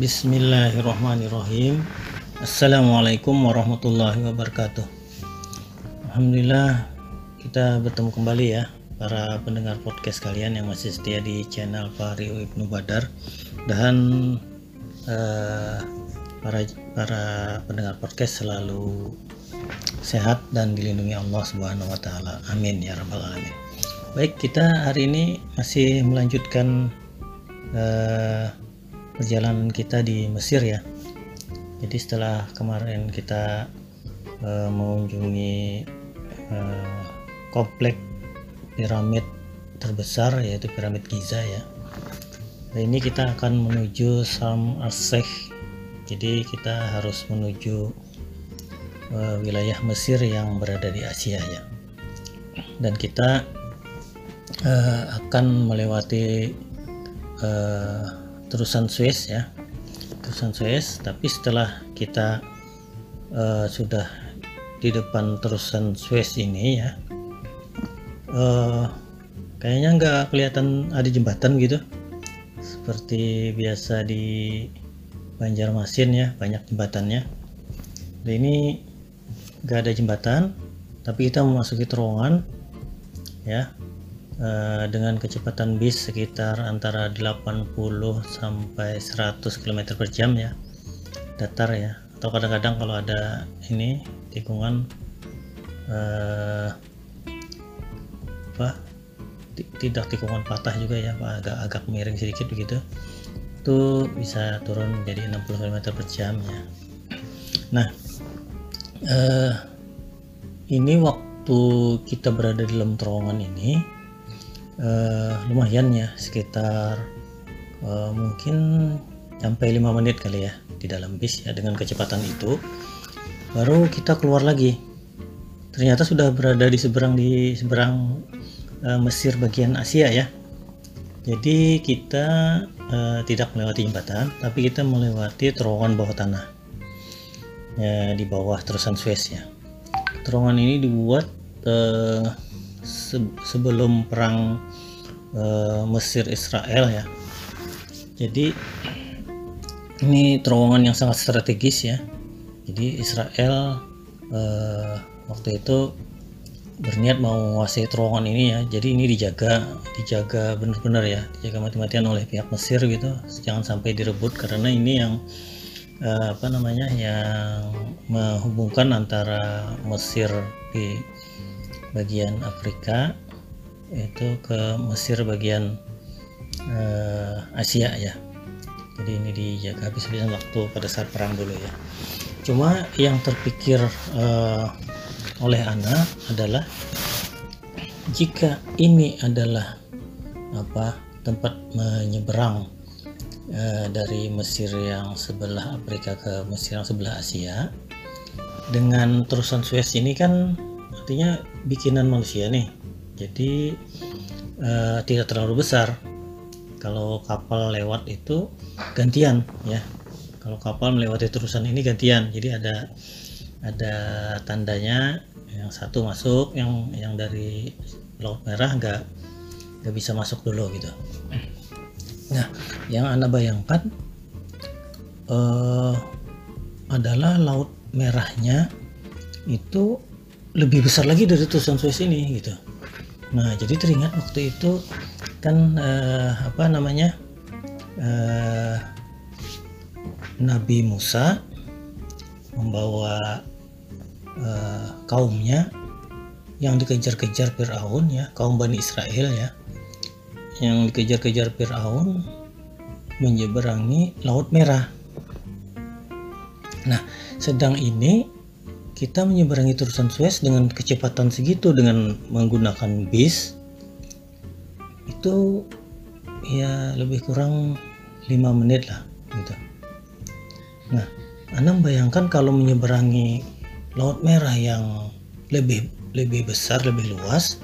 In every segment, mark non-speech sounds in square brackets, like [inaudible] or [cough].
Bismillahirrahmanirrahim Assalamualaikum warahmatullahi wabarakatuh Alhamdulillah kita bertemu kembali ya para pendengar podcast kalian yang masih setia di channel Pak Rio Ibnu Badar dan uh, para para pendengar podcast selalu sehat dan dilindungi Allah Subhanahu wa taala. Amin ya rabbal alamin. Baik, kita hari ini masih melanjutkan uh, perjalanan kita di Mesir ya. Jadi setelah kemarin kita uh, mengunjungi uh, komplek piramid terbesar yaitu piramid Giza ya. Nah, ini kita akan menuju Sam Arsek. Jadi kita harus menuju uh, wilayah Mesir yang berada di Asia ya. Dan kita uh, akan melewati uh, terusan Suez ya. Terusan Suez, tapi setelah kita uh, sudah di depan terusan Suez ini ya, uh, kayaknya nggak kelihatan ada jembatan gitu. Seperti biasa di Banjarmasin ya banyak jembatannya. Dan ini nggak ada jembatan tapi kita memasuki terowongan ya uh, dengan kecepatan bis sekitar antara 80 sampai 100 km per jam ya. Datar ya. Atau kadang-kadang kalau ada ini tikungan uh, apa? Tidak tikungan patah juga ya agak agak miring sedikit begitu. Itu bisa turun menjadi 60 km per jam ya. Nah eh, ini waktu kita berada di dalam terowongan ini eh, lumayan ya sekitar eh, mungkin sampai lima menit kali ya di dalam bis ya dengan kecepatan itu baru kita keluar lagi ternyata sudah berada di seberang di seberang uh, Mesir bagian Asia ya. Jadi kita uh, tidak melewati jembatan, tapi kita melewati terowongan bawah tanah ya, di bawah terusan Suez ya. Terowongan ini dibuat uh, se sebelum perang uh, Mesir Israel ya. Jadi ini terowongan yang sangat strategis ya. Jadi Israel uh, waktu itu berniat mau menguasai terowongan ini ya jadi ini dijaga dijaga benar-benar ya dijaga mati-matian oleh pihak Mesir gitu jangan sampai direbut karena ini yang uh, apa namanya yang menghubungkan antara Mesir di bagian Afrika itu ke Mesir bagian uh, Asia ya. Jadi ini dijaga habis-habisan waktu pada saat perang dulu ya. Cuma yang terpikir uh, oleh Ana adalah jika ini adalah apa tempat menyeberang uh, dari Mesir yang sebelah Afrika ke Mesir yang sebelah Asia dengan terusan Suez ini kan artinya bikinan manusia nih. Jadi uh, tidak terlalu besar. Kalau kapal lewat itu gantian ya. Kalau kapal melewati terusan ini gantian. Jadi ada ada tandanya yang satu masuk yang yang dari laut merah nggak nggak bisa masuk dulu gitu. Nah yang anda bayangkan uh, adalah laut merahnya itu lebih besar lagi dari tulisan Suez ini gitu. Nah jadi teringat waktu itu kan uh, apa namanya uh, Nabi Musa membawa uh, kaumnya yang dikejar-kejar Fir'aun ya kaum Bani Israel ya yang dikejar-kejar Fir'aun menyeberangi Laut Merah. Nah sedang ini kita menyeberangi terusan Suez dengan kecepatan segitu dengan menggunakan bis itu ya lebih kurang 5 menit lah gitu. Nah Anda bayangkan kalau menyeberangi Laut Merah yang lebih lebih besar, lebih luas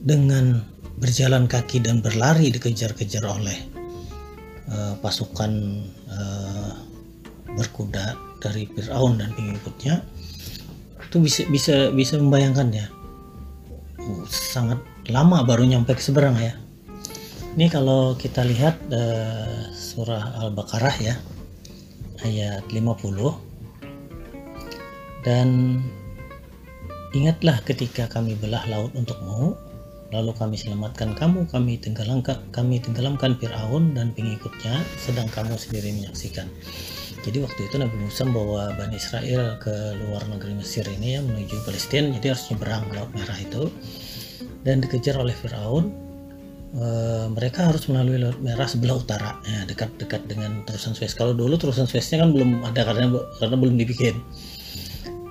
dengan berjalan kaki dan berlari dikejar-kejar oleh uh, pasukan uh, berkuda dari Firaun dan pengikutnya itu bisa bisa bisa membayangkan ya. Uh, sangat lama baru nyampe ke seberang ya. Ini kalau kita lihat uh, surah Al-Baqarah ya ayat 50 dan ingatlah ketika kami belah laut untukmu lalu kami selamatkan kamu kami tenggelamkan kami tenggelamkan Firaun dan pengikutnya sedang kamu sendiri menyaksikan. Jadi waktu itu Nabi Musa membawa Bani Israel ke luar negeri Mesir ini ya menuju Palestina. Jadi harus nyeberang laut merah itu. Dan dikejar oleh Firaun. E, mereka harus melalui laut merah sebelah utara. Ya dekat-dekat dengan terusan Suez. Kalau dulu terusan Sueznya kan belum ada karena karena belum dibikin.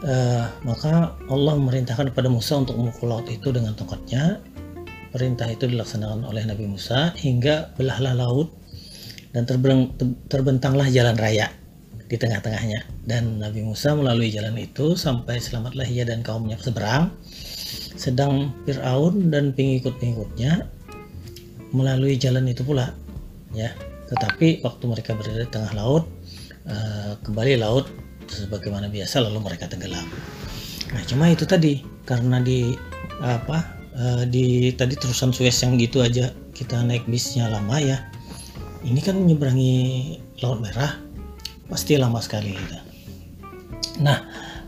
E, maka Allah memerintahkan kepada Musa untuk memukul laut itu dengan tongkatnya perintah itu dilaksanakan oleh Nabi Musa hingga belahlah laut dan terbentanglah jalan raya di tengah-tengahnya. Dan Nabi Musa melalui jalan itu sampai selamatlah ia dan kaumnya seberang. Sedang Fir'aun dan pengikut-pengikutnya melalui jalan itu pula ya. Tetapi waktu mereka berada di tengah laut uh, kembali laut sebagaimana biasa lalu mereka tenggelam. Nah cuma itu tadi karena di apa uh, di tadi terusan Suez yang gitu aja kita naik bisnya lama ya ini kan menyeberangi laut merah pasti lama sekali gitu. Nah,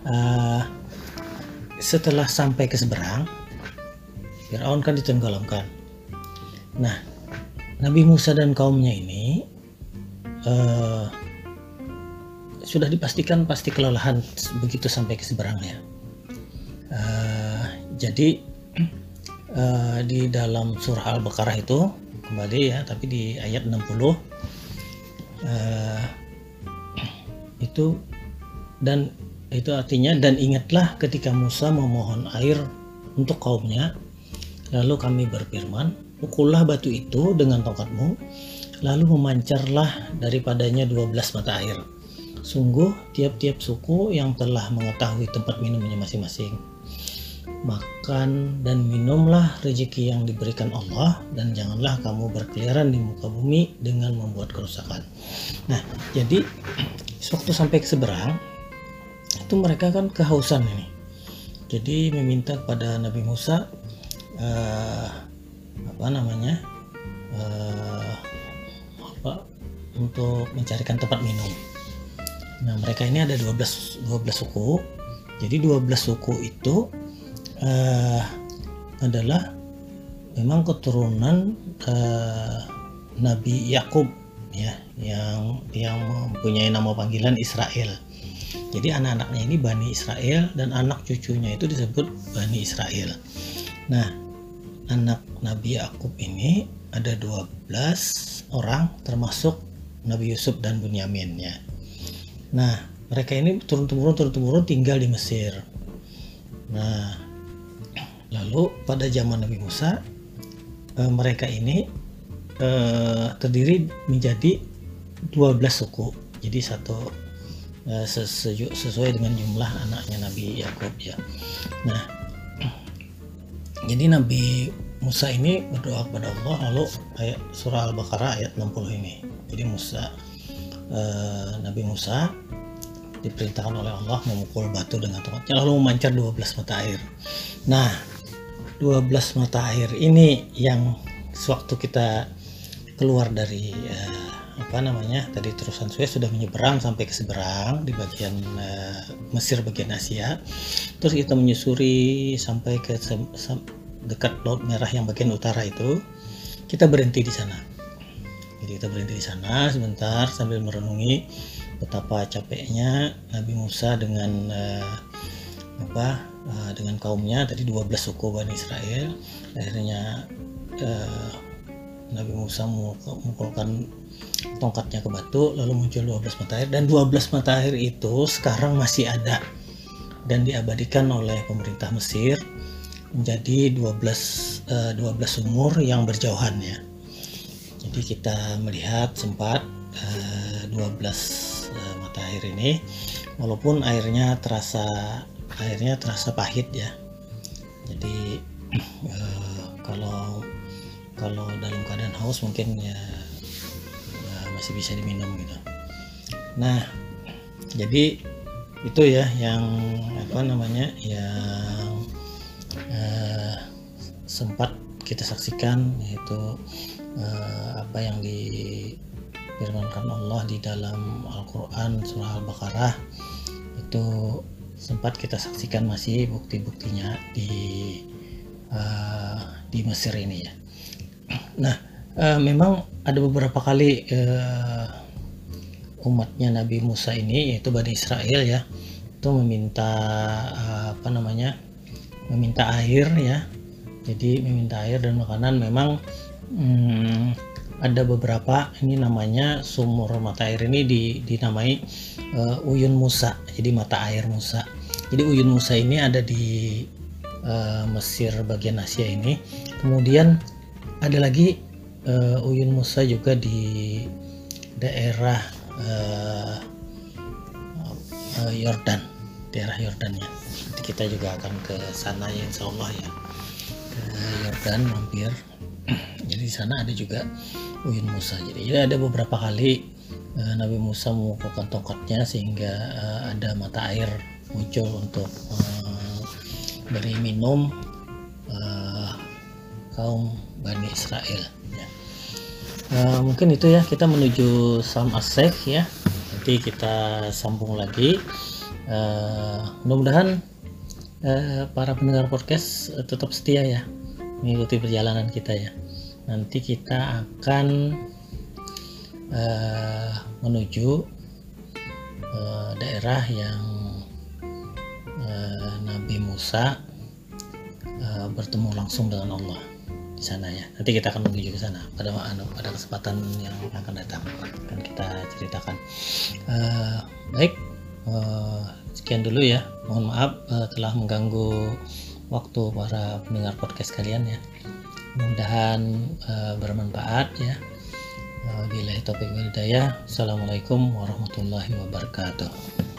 uh, setelah sampai ke seberang, Firaun kan ditenggelamkan. Nah, Nabi Musa dan kaumnya ini uh, sudah dipastikan pasti kelelahan begitu sampai ke seberangnya. Uh, jadi uh, di dalam surah Al-Baqarah itu kembali ya, tapi di ayat 60 uh, itu dan itu artinya dan ingatlah ketika Musa memohon air untuk kaumnya lalu kami berfirman pukullah batu itu dengan tongkatmu lalu memancarlah daripadanya 12 mata air sungguh tiap-tiap suku yang telah mengetahui tempat minumnya masing-masing makan dan minumlah rezeki yang diberikan Allah dan janganlah kamu berkeliaran di muka bumi dengan membuat kerusakan nah jadi [clears throat] Sewaktu sampai ke seberang, itu mereka kan kehausan ini. Jadi meminta kepada Nabi Musa uh, apa namanya uh, apa untuk mencarikan tempat minum. Nah mereka ini ada 12 12 suku. Jadi 12 suku itu uh, adalah memang keturunan uh, Nabi Yakub ya yang yang mempunyai nama panggilan Israel. Jadi anak-anaknya ini Bani Israel dan anak cucunya itu disebut Bani Israel. Nah, anak Nabi Yakub ini ada 12 orang termasuk Nabi Yusuf dan Bunyamin ya. Nah, mereka ini turun-temurun turun-temurun tinggal di Mesir. Nah, lalu pada zaman Nabi Musa eh, mereka ini eh, terdiri menjadi 12 suku. Jadi satu eh, sesuai dengan jumlah anaknya Nabi Yakub ya. Nah, [clears throat] jadi Nabi Musa ini berdoa kepada Allah lalu ayat surah Al-Baqarah ayat 60 ini. Jadi Musa eh, Nabi Musa diperintahkan oleh Allah memukul batu dengan tongkatnya lalu memancar 12 mata air. Nah, 12 mata air ini yang sewaktu kita keluar dari uh, apa namanya tadi terusan Suez sudah menyeberang sampai ke seberang di bagian uh, Mesir bagian Asia. Terus kita menyusuri sampai ke dekat Laut Merah yang bagian utara itu. Kita berhenti di sana. Jadi kita berhenti di sana sebentar sambil merenungi betapa capeknya Nabi Musa dengan uh, apa kaumnya tadi 12 suku Bani Israel akhirnya uh, Nabi Musa memukulkan tongkatnya ke batu lalu muncul 12 mata air dan 12 mata air itu sekarang masih ada dan diabadikan oleh pemerintah Mesir menjadi 12 uh, 12 sumur yang berjauhan ya. Jadi kita melihat sempat uh, 12 uh, mata air ini walaupun airnya terasa airnya terasa pahit ya. Jadi uh, kalau kalau dalam keadaan haus mungkin ya, ya masih bisa diminum gitu nah jadi itu ya yang apa namanya yang uh, sempat kita saksikan yaitu uh, apa yang difirmankan Allah di dalam Al-Quran surah Al-Baqarah itu sempat kita saksikan masih bukti-buktinya di uh, di Mesir ini ya. Nah, uh, memang ada beberapa kali uh, umatnya Nabi Musa ini yaitu Bani Israel ya itu meminta uh, apa namanya meminta air ya. Jadi meminta air dan makanan memang hmm, ada beberapa ini namanya sumur mata air ini di, dinamai uh, Uyun Musa. Jadi mata air Musa jadi Uyun Musa ini ada di uh, Mesir bagian Asia ini. Kemudian ada lagi uh, Uyun Musa juga di daerah uh, uh, Yordan daerah ya. Nanti kita juga akan ke sana ya Insya Allah ya. Ke Yordan mampir [clears throat] jadi di sana ada juga Uyun Musa. Jadi, jadi ada beberapa kali Nabi Musa mengumpulkan tongkatnya sehingga ada mata air muncul untuk uh, beri minum uh, kaum Bani Israel. Ya. uh, mungkin itu ya kita menuju Sam Asek ya. Nanti kita sambung lagi. Uh, mudah-mudahan uh, para pendengar podcast uh, tetap setia ya mengikuti perjalanan kita ya. Nanti kita akan uh, menuju uh, daerah yang uh, Nabi Musa uh, bertemu langsung dengan Allah di sana ya. Nanti kita akan menuju ke sana pada pada kesempatan yang akan datang. Akan kita ceritakan. Uh, baik sekian dulu ya. Mohon maaf telah mengganggu waktu para pendengar podcast kalian ya. Mudah-mudahan bermanfaat ya. Bila topik hidayah. Assalamualaikum warahmatullahi wabarakatuh